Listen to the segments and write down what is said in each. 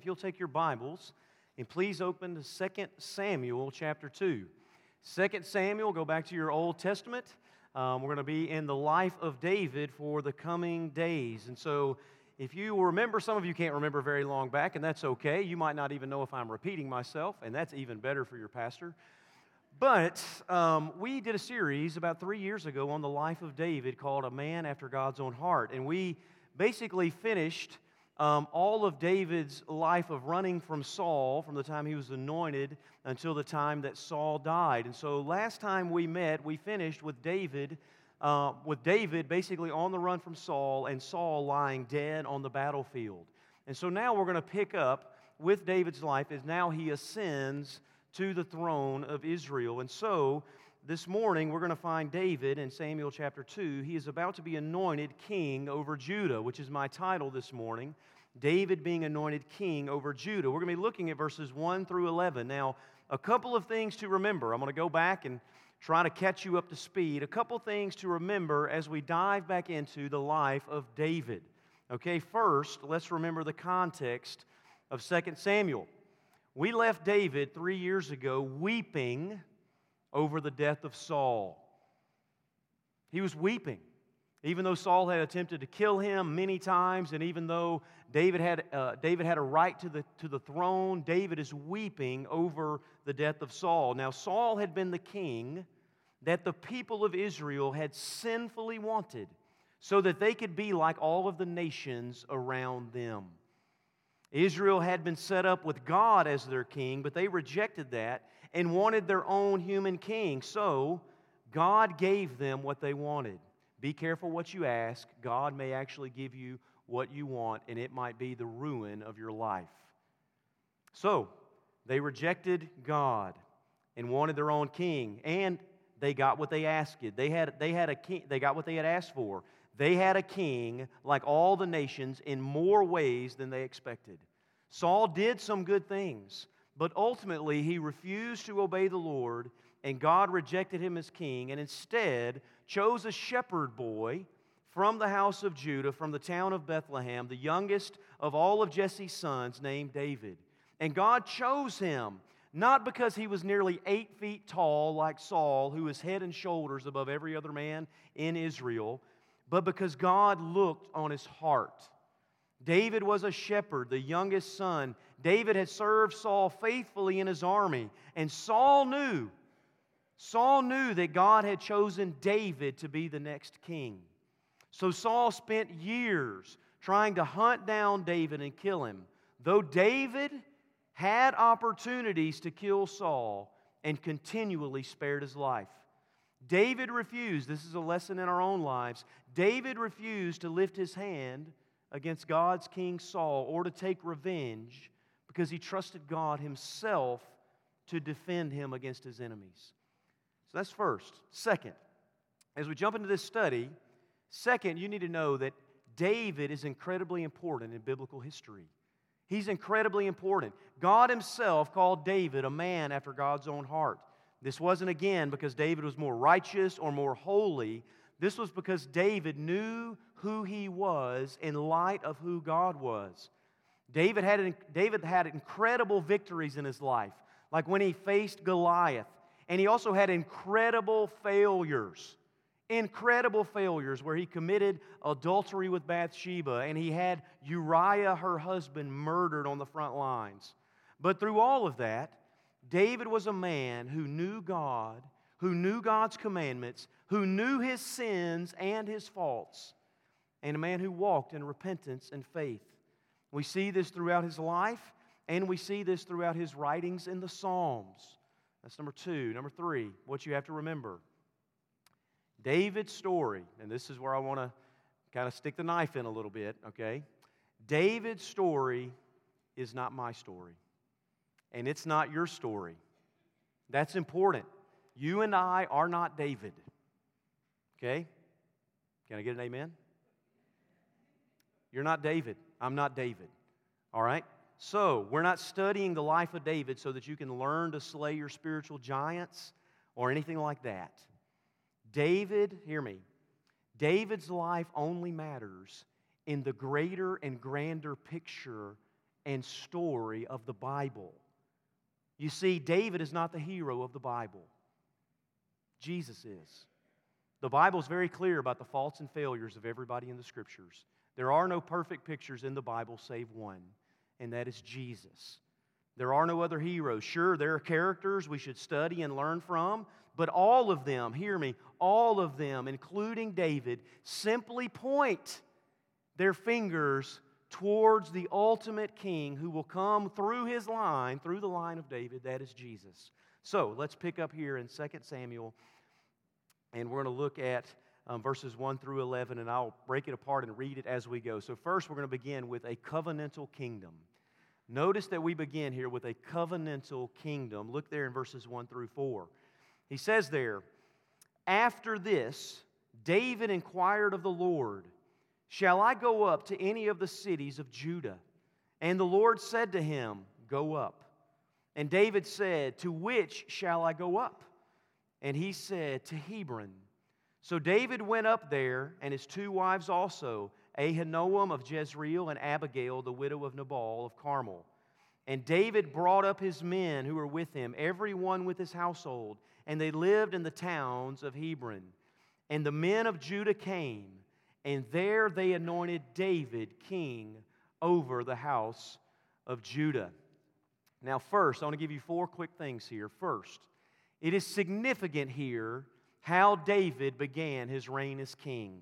If you'll take your Bibles and please open to 2 Samuel chapter 2. 2 Samuel, go back to your Old Testament. Um, we're going to be in the life of David for the coming days. And so, if you remember, some of you can't remember very long back, and that's okay. You might not even know if I'm repeating myself, and that's even better for your pastor. But um, we did a series about three years ago on the life of David called A Man After God's Own Heart. And we basically finished um, all of David's life of running from Saul from the time he was anointed until the time that Saul died. And so last time we met, we finished with David, uh, with David basically on the run from Saul and Saul lying dead on the battlefield. And so now we're going to pick up with David's life as now he ascends to the throne of Israel. And so this morning we're going to find David in Samuel chapter 2. He is about to be anointed king over Judah, which is my title this morning. David being anointed king over Judah. We're going to be looking at verses 1 through 11. Now, a couple of things to remember. I'm going to go back and try to catch you up to speed. A couple things to remember as we dive back into the life of David. Okay, first, let's remember the context of 2 Samuel. We left David three years ago weeping over the death of Saul. He was weeping. Even though Saul had attempted to kill him many times, and even though David had, uh, David had a right to the, to the throne, David is weeping over the death of Saul. Now, Saul had been the king that the people of Israel had sinfully wanted so that they could be like all of the nations around them. Israel had been set up with God as their king, but they rejected that and wanted their own human king. So, God gave them what they wanted. Be careful what you ask. God may actually give you what you want, and it might be the ruin of your life. So, they rejected God and wanted their own king, and they got what they asked. They had, they had a king, they got what they had asked for. They had a king like all the nations in more ways than they expected. Saul did some good things, but ultimately he refused to obey the Lord, and God rejected him as king, and instead chose a shepherd boy from the house of Judah, from the town of Bethlehem, the youngest of all of Jesse's sons, named David. And God chose him, not because he was nearly eight feet tall like Saul, who was head and shoulders above every other man in Israel, but because God looked on his heart. David was a shepherd, the youngest son. David had served Saul faithfully in his army, and Saul knew Saul knew that God had chosen David to be the next king. So Saul spent years trying to hunt down David and kill him. Though David had opportunities to kill Saul and continually spared his life. David refused, this is a lesson in our own lives. David refused to lift his hand against God's king Saul or to take revenge because he trusted God himself to defend him against his enemies. So that's first. Second, as we jump into this study, second, you need to know that David is incredibly important in biblical history. He's incredibly important. God Himself called David a man after God's own heart. This wasn't, again, because David was more righteous or more holy. This was because David knew who he was in light of who God was. David had, David had incredible victories in his life, like when he faced Goliath and he also had incredible failures. Incredible failures where he committed adultery with Bathsheba and he had Uriah, her husband, murdered on the front lines. But through all of that, David was a man who knew God, who knew God's commandments, who knew his sins and his faults, and a man who walked in repentance and faith. We see this throughout his life, and we see this throughout his writings in the Psalms. That's number two. Number three, what you have to remember David's story, and this is where I want to kind of stick the knife in a little bit, okay? David's story is not my story, and it's not your story. That's important. You and I are not David, okay? Can I get an amen? You're not David. I'm not David, all right? So, we're not studying the life of David so that you can learn to slay your spiritual giants or anything like that. David, hear me, David's life only matters in the greater and grander picture and story of the Bible. You see, David is not the hero of the Bible, Jesus is. The Bible is very clear about the faults and failures of everybody in the Scriptures. There are no perfect pictures in the Bible save one, and that is Jesus. There are no other heroes. Sure, there are characters we should study and learn from, but all of them, hear me, all of them, including David, simply point their fingers towards the ultimate king who will come through his line, through the line of David, that is Jesus. So let's pick up here in 2 Samuel, and we're going to look at um, verses 1 through 11, and I'll break it apart and read it as we go. So, first, we're going to begin with a covenantal kingdom. Notice that we begin here with a covenantal kingdom. Look there in verses 1 through 4. He says there, After this, David inquired of the Lord, Shall I go up to any of the cities of Judah? And the Lord said to him, Go up. And David said, To which shall I go up? And he said, To Hebron. So David went up there, and his two wives also, Ahinoam of Jezreel and Abigail, the widow of Nabal of Carmel. And David brought up his men who were with him, every one with his household, and they lived in the towns of Hebron. And the men of Judah came, and there they anointed David king over the house of Judah. Now, first, I want to give you four quick things here. First, it is significant here how David began his reign as king.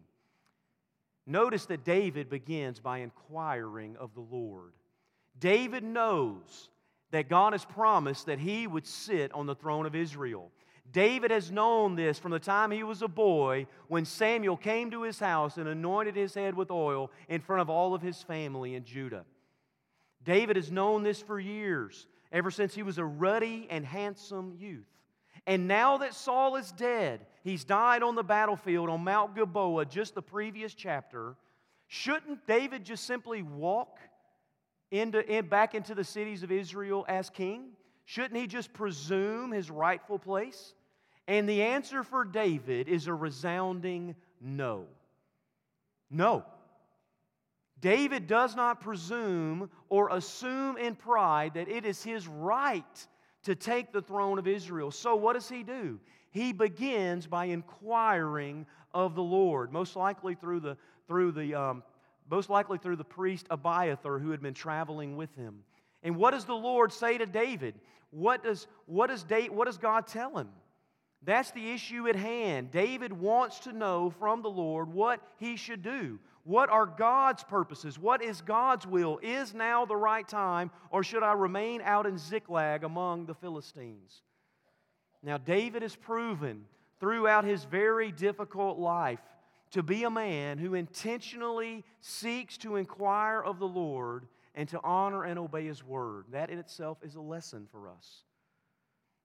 Notice that David begins by inquiring of the Lord. David knows that God has promised that he would sit on the throne of Israel. David has known this from the time he was a boy when Samuel came to his house and anointed his head with oil in front of all of his family in Judah. David has known this for years, ever since he was a ruddy and handsome youth. And now that Saul is dead, he's died on the battlefield on Mount Gilboa, just the previous chapter. Shouldn't David just simply walk into, in, back into the cities of Israel as king? Shouldn't he just presume his rightful place? And the answer for David is a resounding no. No. David does not presume or assume in pride that it is his right to take the throne of Israel. So, what does he do? He begins by inquiring of the Lord, most likely through the, through the, um, most likely through the priest Abiathar who had been traveling with him. And what does the Lord say to David? What does, what does, David, what does God tell him? That's the issue at hand. David wants to know from the Lord what he should do. What are God's purposes? What is God's will? Is now the right time, or should I remain out in Ziklag among the Philistines? Now, David has proven throughout his very difficult life to be a man who intentionally seeks to inquire of the Lord and to honor and obey his word. That in itself is a lesson for us.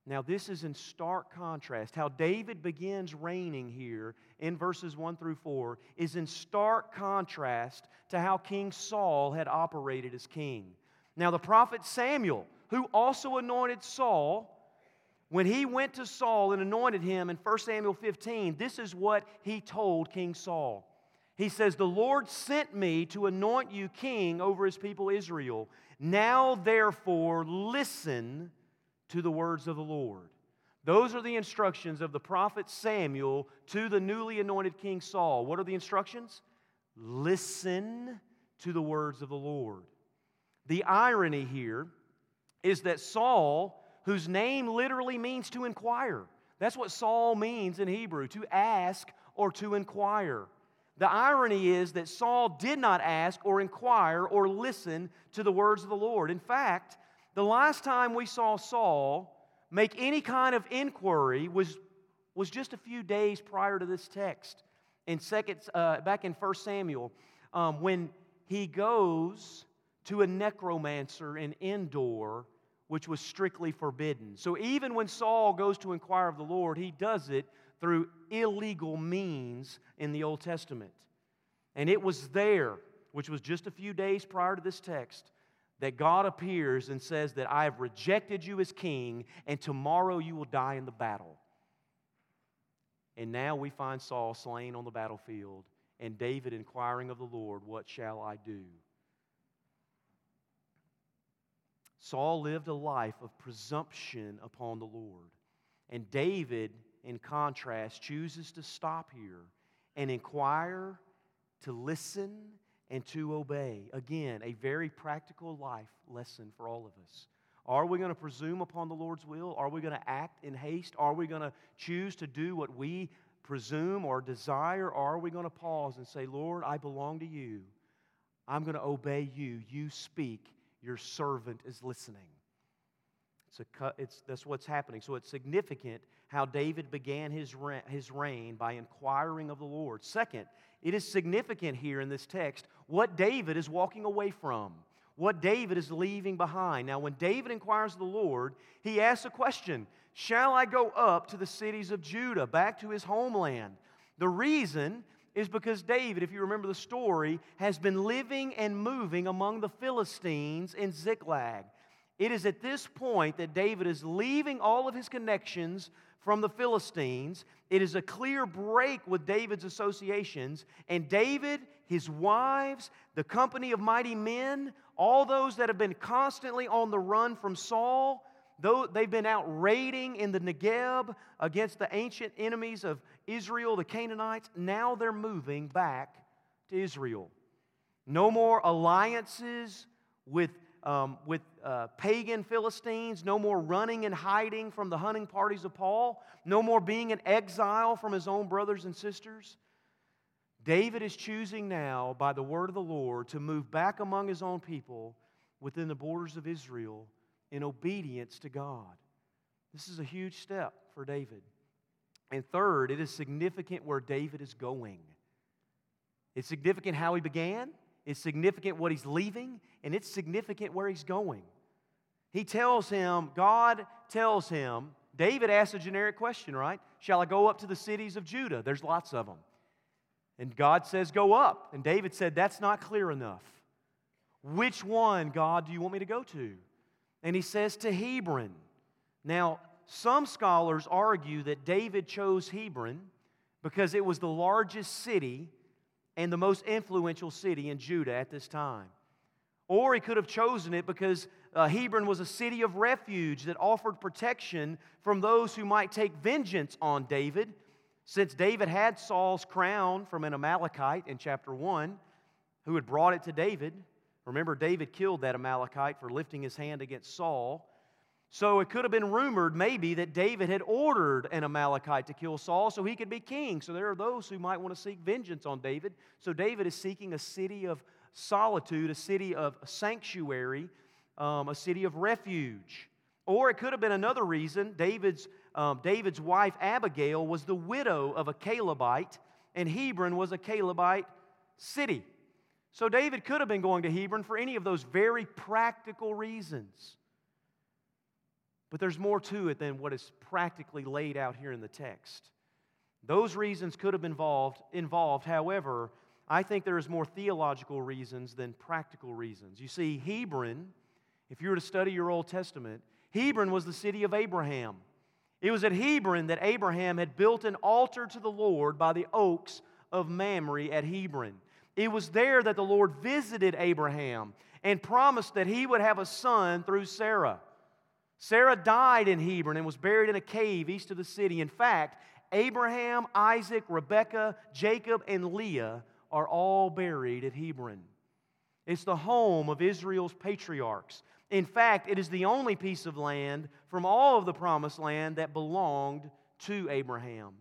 Now, this is in stark contrast. How David begins reigning here in verses 1 through 4 is in stark contrast to how King Saul had operated as king. Now, the prophet Samuel, who also anointed Saul, when he went to Saul and anointed him in 1 Samuel 15, this is what he told King Saul. He says, The Lord sent me to anoint you king over his people Israel. Now, therefore, listen to the words of the Lord. Those are the instructions of the prophet Samuel to the newly anointed King Saul. What are the instructions? Listen to the words of the Lord. The irony here is that Saul, whose name literally means to inquire, that's what Saul means in Hebrew, to ask or to inquire. The irony is that Saul did not ask or inquire or listen to the words of the Lord. In fact, the last time we saw Saul make any kind of inquiry was, was just a few days prior to this text in second, uh, back in 1 Samuel um, when he goes to a necromancer in Endor, which was strictly forbidden. So even when Saul goes to inquire of the Lord, he does it through illegal means in the Old Testament. And it was there, which was just a few days prior to this text, that God appears and says that I have rejected you as king, and tomorrow you will die in the battle. And now we find Saul slain on the battlefield, and David inquiring of the Lord, What shall I do? Saul lived a life of presumption upon the Lord. And David, in contrast, chooses to stop here and inquire, to listen, and to obey. Again, a very practical life lesson for all of us. Are we going to presume upon the Lord's will? Are we going to act in haste? Are we going to choose to do what we presume or desire? Or are we going to pause and say, Lord, I belong to you. I'm going to obey you. You speak. Your servant is listening. It's a, it's, that's what's happening. So it's significant how David began his, his reign by inquiring of the Lord. Second, it is significant here in this text what David is walking away from, what David is leaving behind. Now, when David inquires of the Lord, he asks a question Shall I go up to the cities of Judah, back to his homeland? The reason is because David, if you remember the story, has been living and moving among the Philistines in Ziklag. It is at this point that David is leaving all of his connections from the Philistines. It is a clear break with David's associations. And David, his wives, the company of mighty men, all those that have been constantly on the run from Saul, though they've been out raiding in the Negeb against the ancient enemies of Israel, the Canaanites, now they're moving back to Israel. No more alliances with um, with uh, pagan Philistines, no more running and hiding from the hunting parties of Saul, no more being in exile from his own brothers and sisters. David is choosing now, by the word of the Lord, to move back among his own people within the borders of Israel in obedience to God. This is a huge step for David. And third, it is significant where David is going. It's significant how he began, it's significant what he's leaving, and it's significant where he's going. He tells him, God tells him, David asks a generic question, right? Shall I go up to the cities of Judah? There's lots of them. And God says, Go up. And David said, That's not clear enough. Which one, God, do you want me to go to? And he says, To Hebron. Now, some scholars argue that David chose Hebron because it was the largest city and the most influential city in Judah at this time. Or he could have chosen it because uh, Hebron was a city of refuge that offered protection from those who might take vengeance on David. Since David had Saul's crown from an Amalekite in chapter 1, who had brought it to David. Remember, David killed that Amalekite for lifting his hand against Saul. So it could have been rumored maybe that David had ordered an Amalekite to kill Saul so he could be king. So there are those who might want to seek vengeance on David. So David is seeking a city of solitude, a city of sanctuary, um, a city of refuge. Or it could have been another reason. David's, um, David's wife Abigail was the widow of a Calebite, and Hebron was a Calebite city. So David could have been going to Hebron for any of those very practical reasons. But there's more to it than what is practically laid out here in the text. Those reasons could have involved, involved. However, I think there is more theological reasons than practical reasons. You see, Hebron, if you were to study your Old Testament, Hebron was the city of Abraham. It was at Hebron that Abraham had built an altar to the Lord by the oaks of Mamre at Hebron. It was there that the Lord visited Abraham and promised that he would have a son through Sarah. Sarah died in Hebron and was buried in a cave east of the city. In fact, Abraham, Isaac, Rebekah, Jacob, and Leah are all buried at Hebron. It's the home of Israel's patriarchs. In fact, it is the only piece of land from all of the promised land that belonged to Abraham.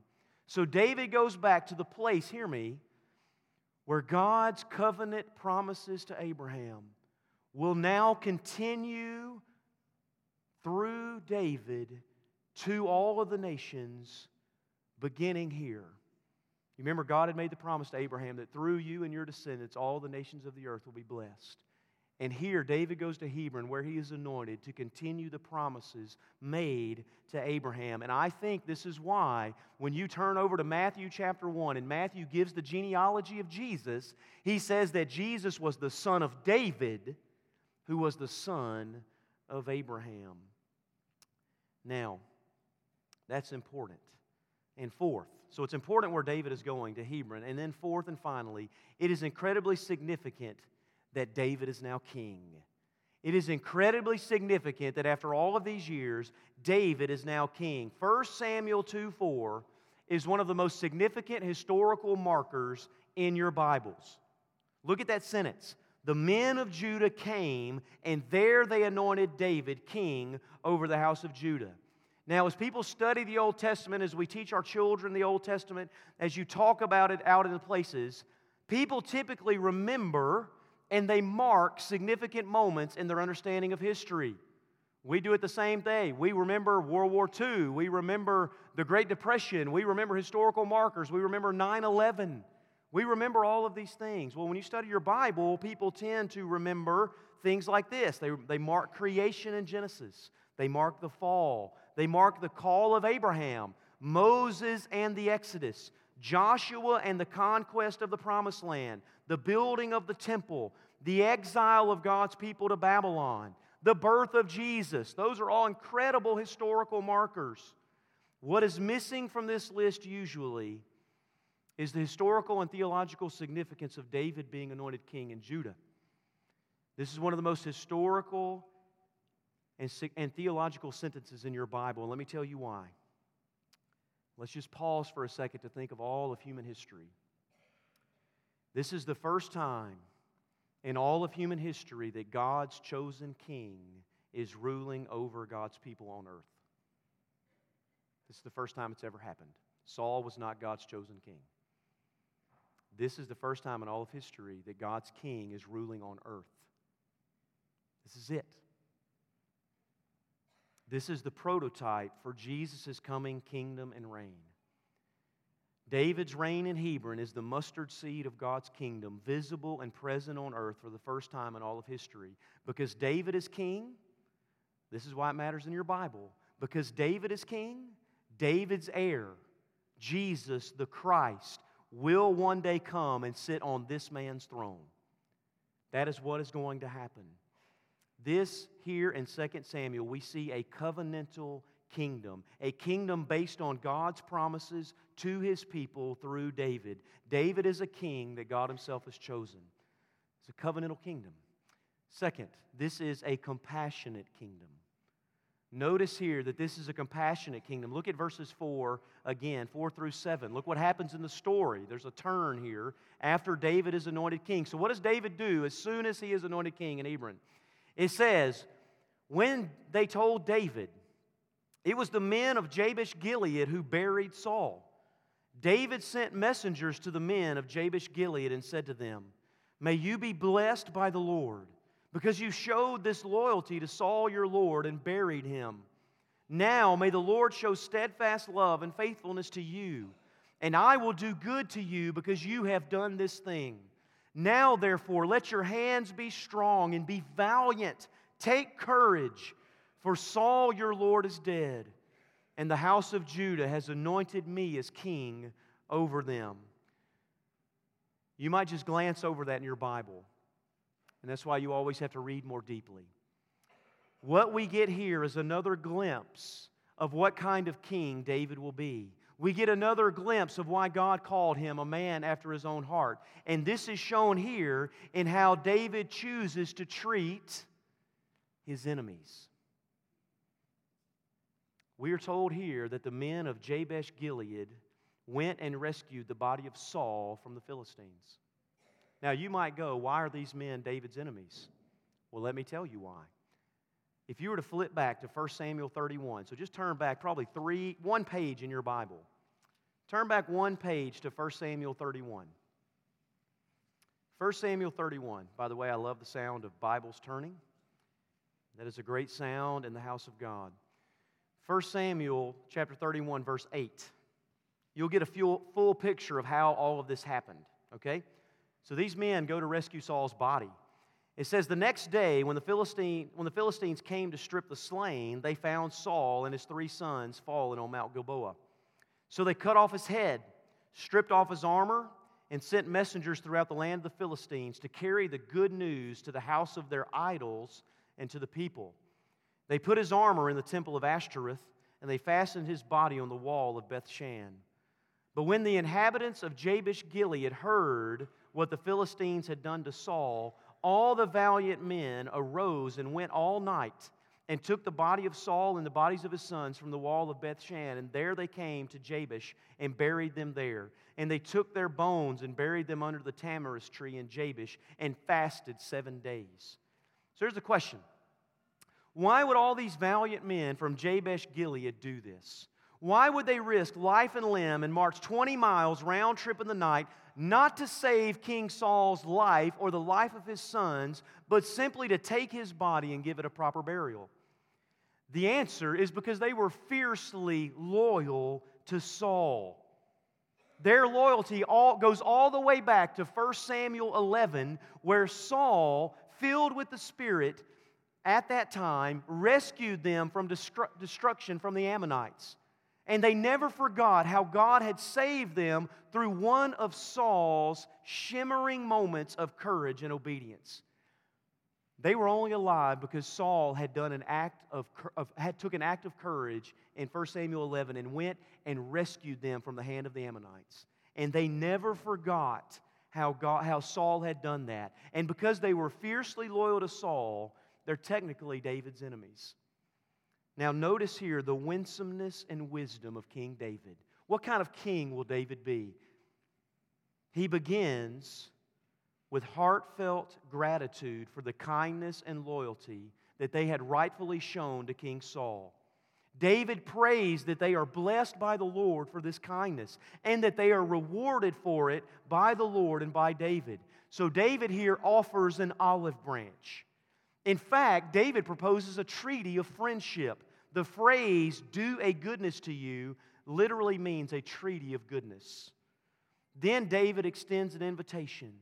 So David goes back to the place, hear me, where God's covenant promises to Abraham will now continue through David to all of the nations, beginning here. You remember, God had made the promise to Abraham that through you and your descendants, all the nations of the earth will be blessed. And here, David goes to Hebron, where he is anointed to continue the promises made to Abraham. And I think this is why, when you turn over to Matthew chapter 1, and Matthew gives the genealogy of Jesus, he says that Jesus was the son of David, who was the son of Abraham. Now, that's important. And fourth, so it's important where David is going to Hebron. And then, fourth and finally, it is incredibly significant that David is now king. It is incredibly significant that after all of these years, David is now king. 1 Samuel 2 4 is one of the most significant historical markers in your Bibles. Look at that sentence. The men of Judah came, and there they anointed David king over the house of Judah. Now, as people study the Old Testament, as we teach our children the Old Testament, as you talk about it out in the places, people typically remember and they mark significant moments in their understanding of history. We do it the same day. We remember World War II. We remember the Great Depression. We remember historical markers. We remember 9 11. We remember all of these things. Well, when you study your Bible, people tend to remember things like this they, they mark creation in Genesis, they mark the fall, they mark the call of Abraham, Moses and the Exodus, Joshua and the conquest of the promised land, the building of the temple, the exile of God's people to Babylon, the birth of Jesus. Those are all incredible historical markers. What is missing from this list usually is the historical and theological significance of David being anointed king in Judah. This is one of the most historical and, and theological sentences in your Bible. And let me tell you why. Let's just pause for a second to think of all of human history. This is the first time in all of human history that God's chosen king is ruling over God's people on earth. This is the first time it's ever happened. Saul was not God's chosen king. This is the first time in all of history that God's king is ruling on earth. This is it. This is the prototype for Jesus' coming kingdom and reign. David's reign in Hebron is the mustard seed of God's kingdom, visible and present on earth for the first time in all of history. Because David is king, this is why it matters in your Bible. Because David is king, David's heir, Jesus the Christ, will one day come and sit on this man's throne. That is what is going to happen. This here in 2 Samuel, we see a covenantal kingdom, a kingdom based on God's promises to his people through David. David is a king that God himself has chosen. It's a covenantal kingdom. Second, this is a compassionate kingdom. Notice here that this is a compassionate kingdom. Look at verses 4 again, 4 through 7. Look what happens in the story. There's a turn here after David is anointed king. So, what does David do as soon as he is anointed king in Hebron? It says, When they told David, it was the men of Jabesh Gilead who buried Saul. David sent messengers to the men of Jabesh Gilead and said to them, May you be blessed by the Lord because you showed this loyalty to Saul your Lord and buried him. Now may the Lord show steadfast love and faithfulness to you, and I will do good to you because you have done this thing. Now, therefore, let your hands be strong and be valiant. Take courage, for Saul your Lord is dead, and the house of Judah has anointed me as king over them. You might just glance over that in your Bible. And that's why you always have to read more deeply. What we get here is another glimpse of what kind of king David will be. We get another glimpse of why God called him a man after his own heart. And this is shown here in how David chooses to treat his enemies. We are told here that the men of Jabesh Gilead went and rescued the body of Saul from the Philistines. Now, you might go, why are these men David's enemies? Well, let me tell you why. If you were to flip back to 1 Samuel 31, so just turn back probably three, one page in your Bible. Turn back one page to 1 Samuel 31. 1 Samuel 31. By the way, I love the sound of Bibles turning. That is a great sound in the house of God. 1 Samuel chapter 31, verse 8. You'll get a full, full picture of how all of this happened, okay? So these men go to rescue Saul's body. It says, The next day, when the, Philistine, when the Philistines came to strip the slain, they found Saul and his three sons fallen on Mount Gilboa. So they cut off his head, stripped off his armor, and sent messengers throughout the land of the Philistines to carry the good news to the house of their idols and to the people. They put his armor in the temple of Ashtoreth, and they fastened his body on the wall of Bethshan. But when the inhabitants of Jabesh Gilead heard what the Philistines had done to Saul, all the valiant men arose and went all night and took the body of Saul and the bodies of his sons from the wall of Bethshan. And there they came to Jabesh and buried them there. And they took their bones and buried them under the tamarisk tree in Jabesh and fasted seven days. So here's the question Why would all these valiant men from Jabesh Gilead do this? Why would they risk life and limb and march 20 miles round trip in the night, not to save King Saul's life or the life of his sons, but simply to take his body and give it a proper burial? The answer is because they were fiercely loyal to Saul. Their loyalty all, goes all the way back to 1 Samuel 11, where Saul, filled with the Spirit at that time, rescued them from destru- destruction from the Ammonites. And they never forgot how God had saved them through one of Saul's shimmering moments of courage and obedience. They were only alive because Saul had done an act of, of, had took an act of courage in 1 Samuel 11 and went and rescued them from the hand of the Ammonites. And they never forgot how, God, how Saul had done that. And because they were fiercely loyal to Saul, they're technically David's enemies. Now, notice here the winsomeness and wisdom of King David. What kind of king will David be? He begins with heartfelt gratitude for the kindness and loyalty that they had rightfully shown to King Saul. David prays that they are blessed by the Lord for this kindness and that they are rewarded for it by the Lord and by David. So, David here offers an olive branch. In fact, David proposes a treaty of friendship. The phrase, do a goodness to you, literally means a treaty of goodness. Then David extends an invitation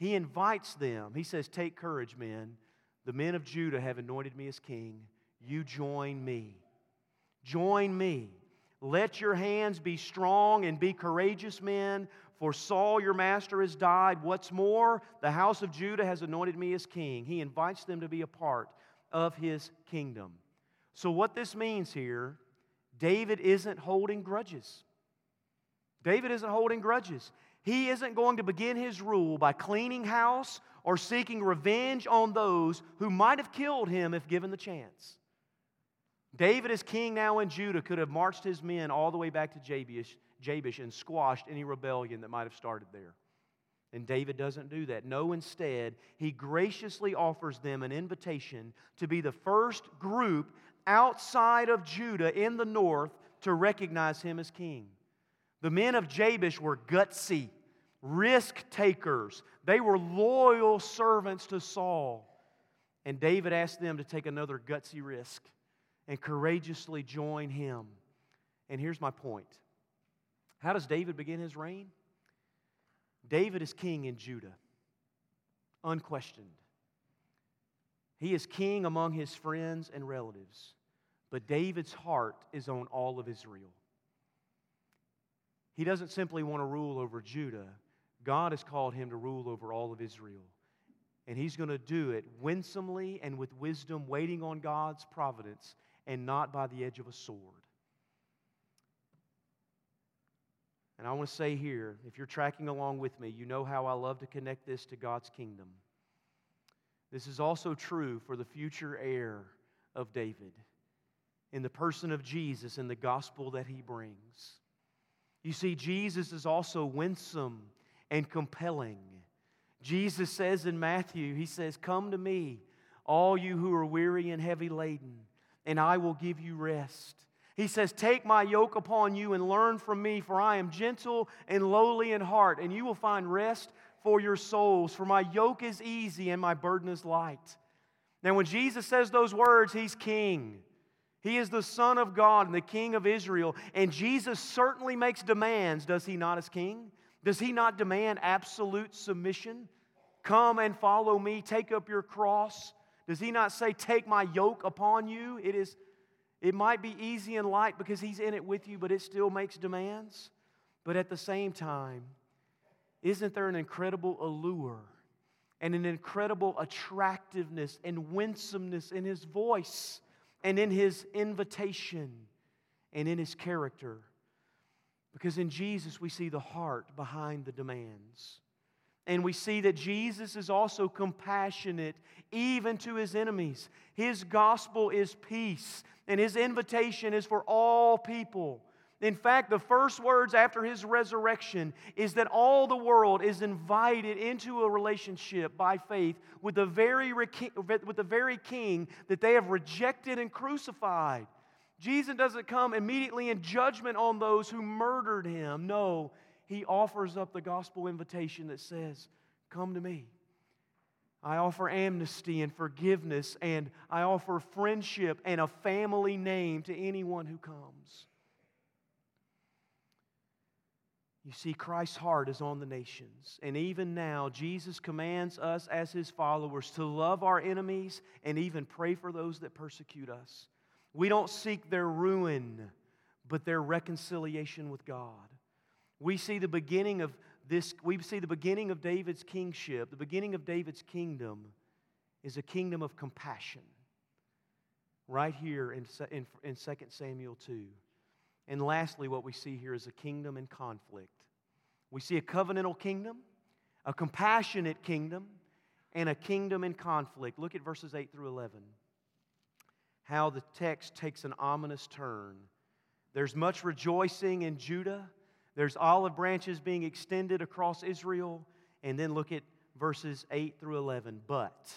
he invites them. He says, Take courage, men. The men of Judah have anointed me as king. You join me. Join me. Let your hands be strong and be courageous, men. For Saul, your master, has died. What's more, the house of Judah has anointed me as king. He invites them to be a part of his kingdom. So, what this means here, David isn't holding grudges. David isn't holding grudges. He isn't going to begin his rule by cleaning house or seeking revenge on those who might have killed him if given the chance. David, as king now in Judah, could have marched his men all the way back to Jabesh, Jabesh and squashed any rebellion that might have started there. And David doesn't do that. No, instead, he graciously offers them an invitation to be the first group outside of Judah in the north to recognize him as king. The men of Jabesh were gutsy, risk takers. They were loyal servants to Saul. And David asked them to take another gutsy risk and courageously join him. And here's my point How does David begin his reign? David is king in Judah, unquestioned. He is king among his friends and relatives, but David's heart is on all of Israel. He doesn't simply want to rule over Judah. God has called him to rule over all of Israel. And he's going to do it winsomely and with wisdom, waiting on God's providence and not by the edge of a sword. And I want to say here, if you're tracking along with me, you know how I love to connect this to God's kingdom. This is also true for the future heir of David in the person of Jesus and the gospel that he brings. You see, Jesus is also winsome and compelling. Jesus says in Matthew, He says, Come to me, all you who are weary and heavy laden, and I will give you rest. He says, Take my yoke upon you and learn from me, for I am gentle and lowly in heart, and you will find rest for your souls. For my yoke is easy and my burden is light. Now, when Jesus says those words, He's king. He is the Son of God and the King of Israel. And Jesus certainly makes demands, does he not, as King? Does he not demand absolute submission? Come and follow me, take up your cross. Does he not say, Take my yoke upon you? It, is, it might be easy and light because he's in it with you, but it still makes demands. But at the same time, isn't there an incredible allure and an incredible attractiveness and winsomeness in his voice? and in his invitation and in his character. Because in Jesus, we see the heart behind the demands. And we see that Jesus is also compassionate even to his enemies. His gospel is peace, and his invitation is for all people. In fact, the first words after his resurrection is that all the world is invited into a relationship by faith with the very, with the very king that they have rejected and crucified. Jesus doesn't come immediately in judgment on those who murdered him. No, he offers up the gospel invitation that says, Come to me. I offer amnesty and forgiveness, and I offer friendship and a family name to anyone who comes. You see, Christ's heart is on the nations. And even now, Jesus commands us as his followers to love our enemies and even pray for those that persecute us. We don't seek their ruin, but their reconciliation with God. We see the beginning of this, we see the beginning of David's kingship, the beginning of David's kingdom is a kingdom of compassion. Right here in, in, in 2 Samuel 2. And lastly, what we see here is a kingdom in conflict. We see a covenantal kingdom, a compassionate kingdom, and a kingdom in conflict. Look at verses 8 through 11. How the text takes an ominous turn. There's much rejoicing in Judah, there's olive branches being extended across Israel. And then look at verses 8 through 11. But,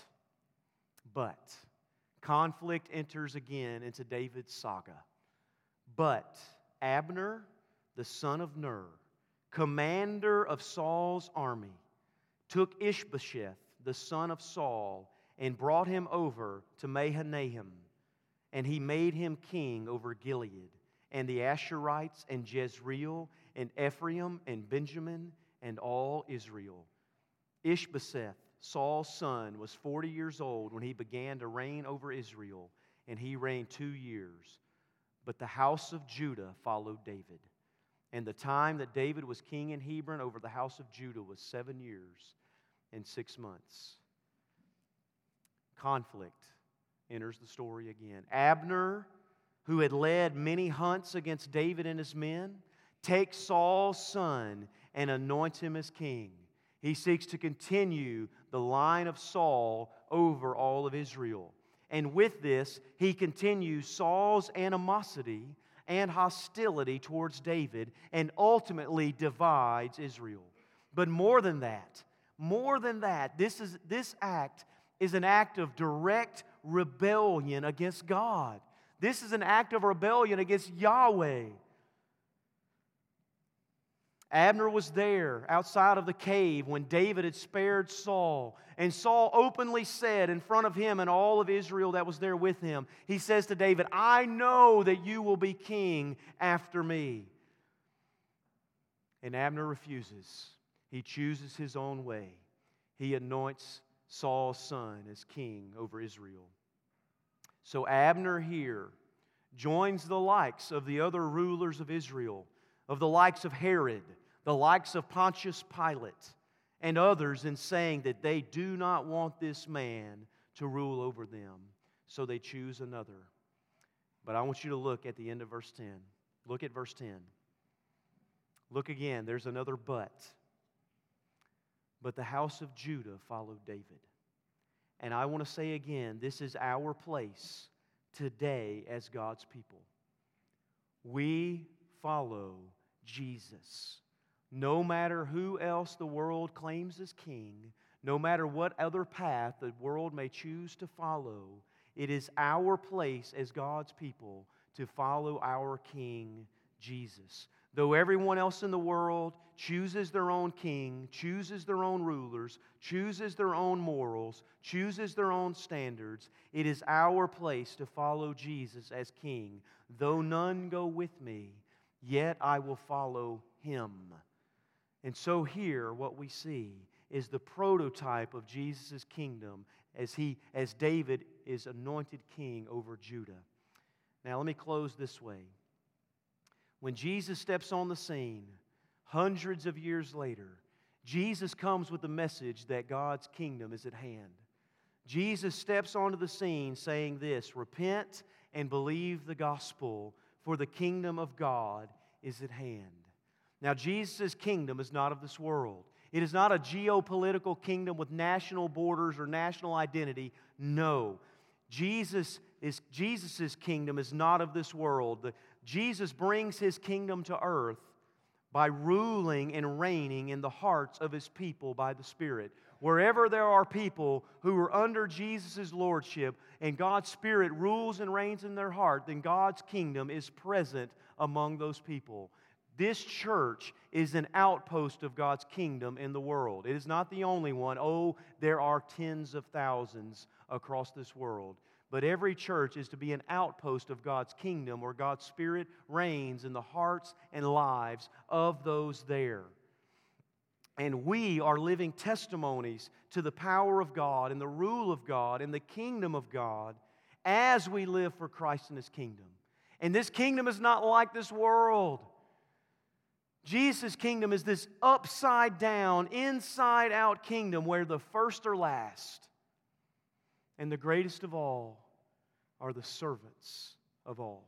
but, conflict enters again into David's saga. But, Abner, the son of Ner, commander of Saul's army, took Ishbosheth, the son of Saul, and brought him over to Mahanaim, and he made him king over Gilead, and the Ashurites, and Jezreel, and Ephraim, and Benjamin, and all Israel. Ishbosheth, Saul's son, was 40 years old when he began to reign over Israel, and he reigned two years. But the house of Judah followed David. And the time that David was king in Hebron over the house of Judah was seven years and six months. Conflict enters the story again. Abner, who had led many hunts against David and his men, takes Saul's son and anoints him as king. He seeks to continue the line of Saul over all of Israel. And with this, he continues Saul's animosity and hostility towards David and ultimately divides Israel. But more than that, more than that, this, is, this act is an act of direct rebellion against God. This is an act of rebellion against Yahweh. Abner was there outside of the cave when David had spared Saul. And Saul openly said in front of him and all of Israel that was there with him, he says to David, I know that you will be king after me. And Abner refuses. He chooses his own way. He anoints Saul's son as king over Israel. So Abner here joins the likes of the other rulers of Israel, of the likes of Herod the likes of Pontius Pilate and others in saying that they do not want this man to rule over them, so they choose another. But I want you to look at the end of verse 10. Look at verse 10. Look again, there's another but. But the house of Judah followed David. And I want to say again, this is our place today as God's people. We follow Jesus. No matter who else the world claims as king, no matter what other path the world may choose to follow, it is our place as God's people to follow our King, Jesus. Though everyone else in the world chooses their own king, chooses their own rulers, chooses their own morals, chooses their own standards, it is our place to follow Jesus as king. Though none go with me, yet I will follow him. And so here what we see is the prototype of Jesus' kingdom as he as David is anointed king over Judah. Now let me close this way. When Jesus steps on the scene hundreds of years later, Jesus comes with the message that God's kingdom is at hand. Jesus steps onto the scene saying this Repent and believe the gospel, for the kingdom of God is at hand. Now, Jesus' kingdom is not of this world. It is not a geopolitical kingdom with national borders or national identity. No. Jesus is Jesus's kingdom is not of this world. The, Jesus brings his kingdom to earth by ruling and reigning in the hearts of his people by the Spirit. Wherever there are people who are under Jesus' lordship and God's Spirit rules and reigns in their heart, then God's kingdom is present among those people. This church is an outpost of God's kingdom in the world. It is not the only one. Oh, there are tens of thousands across this world. But every church is to be an outpost of God's kingdom where God's Spirit reigns in the hearts and lives of those there. And we are living testimonies to the power of God and the rule of God and the kingdom of God as we live for Christ and His kingdom. And this kingdom is not like this world. Jesus' kingdom is this upside down, inside out kingdom where the first are last and the greatest of all are the servants of all.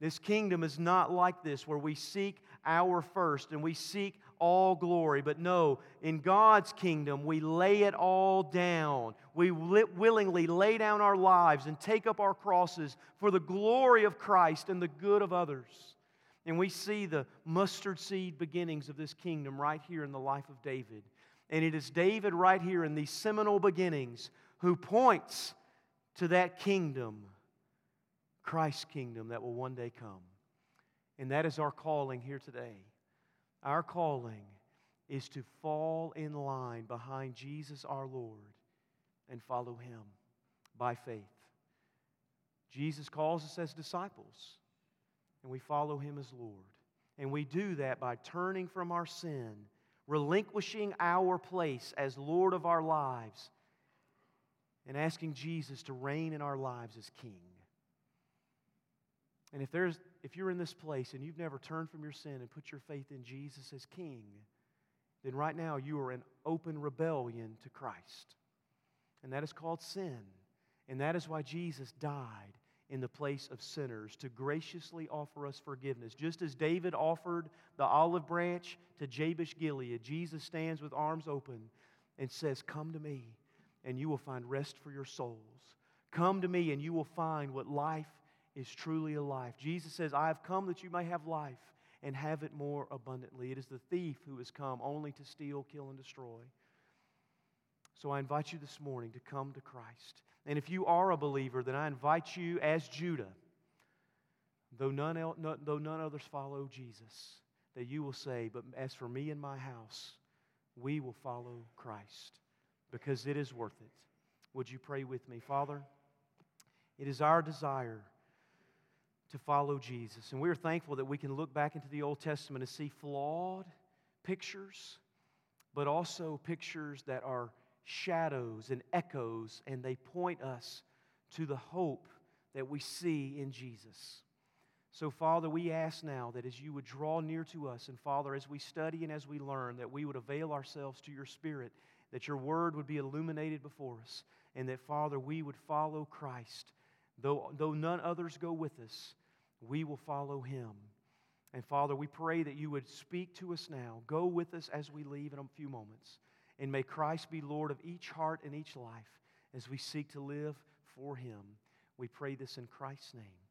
This kingdom is not like this where we seek our first and we seek all glory. But no, in God's kingdom, we lay it all down. We willingly lay down our lives and take up our crosses for the glory of Christ and the good of others. And we see the mustard seed beginnings of this kingdom right here in the life of David. And it is David right here in these seminal beginnings who points to that kingdom, Christ's kingdom that will one day come. And that is our calling here today. Our calling is to fall in line behind Jesus our Lord and follow him by faith. Jesus calls us as disciples and we follow him as Lord. And we do that by turning from our sin, relinquishing our place as Lord of our lives, and asking Jesus to reign in our lives as King. And if, there's, if you're in this place and you've never turned from your sin and put your faith in Jesus as King, then right now you are in open rebellion to Christ. And that is called sin. And that is why Jesus died in the place of sinners to graciously offer us forgiveness. Just as David offered the olive branch to Jabesh Gilead, Jesus stands with arms open and says, Come to me, and you will find rest for your souls. Come to me, and you will find what life is truly a life. Jesus says, I have come that you may have life and have it more abundantly. It is the thief who has come only to steal, kill, and destroy. So I invite you this morning to come to Christ. And if you are a believer, then I invite you as Judah, though none, no, though none others follow Jesus, that you will say, But as for me and my house, we will follow Christ because it is worth it. Would you pray with me? Father, it is our desire to follow Jesus. And we're thankful that we can look back into the Old Testament and see flawed pictures, but also pictures that are shadows and echoes, and they point us to the hope that we see in Jesus. So, Father, we ask now that as you would draw near to us, and Father, as we study and as we learn, that we would avail ourselves to your Spirit, that your word would be illuminated before us, and that, Father, we would follow Christ. Though, though none others go with us, we will follow him. And Father, we pray that you would speak to us now. Go with us as we leave in a few moments. And may Christ be Lord of each heart and each life as we seek to live for him. We pray this in Christ's name.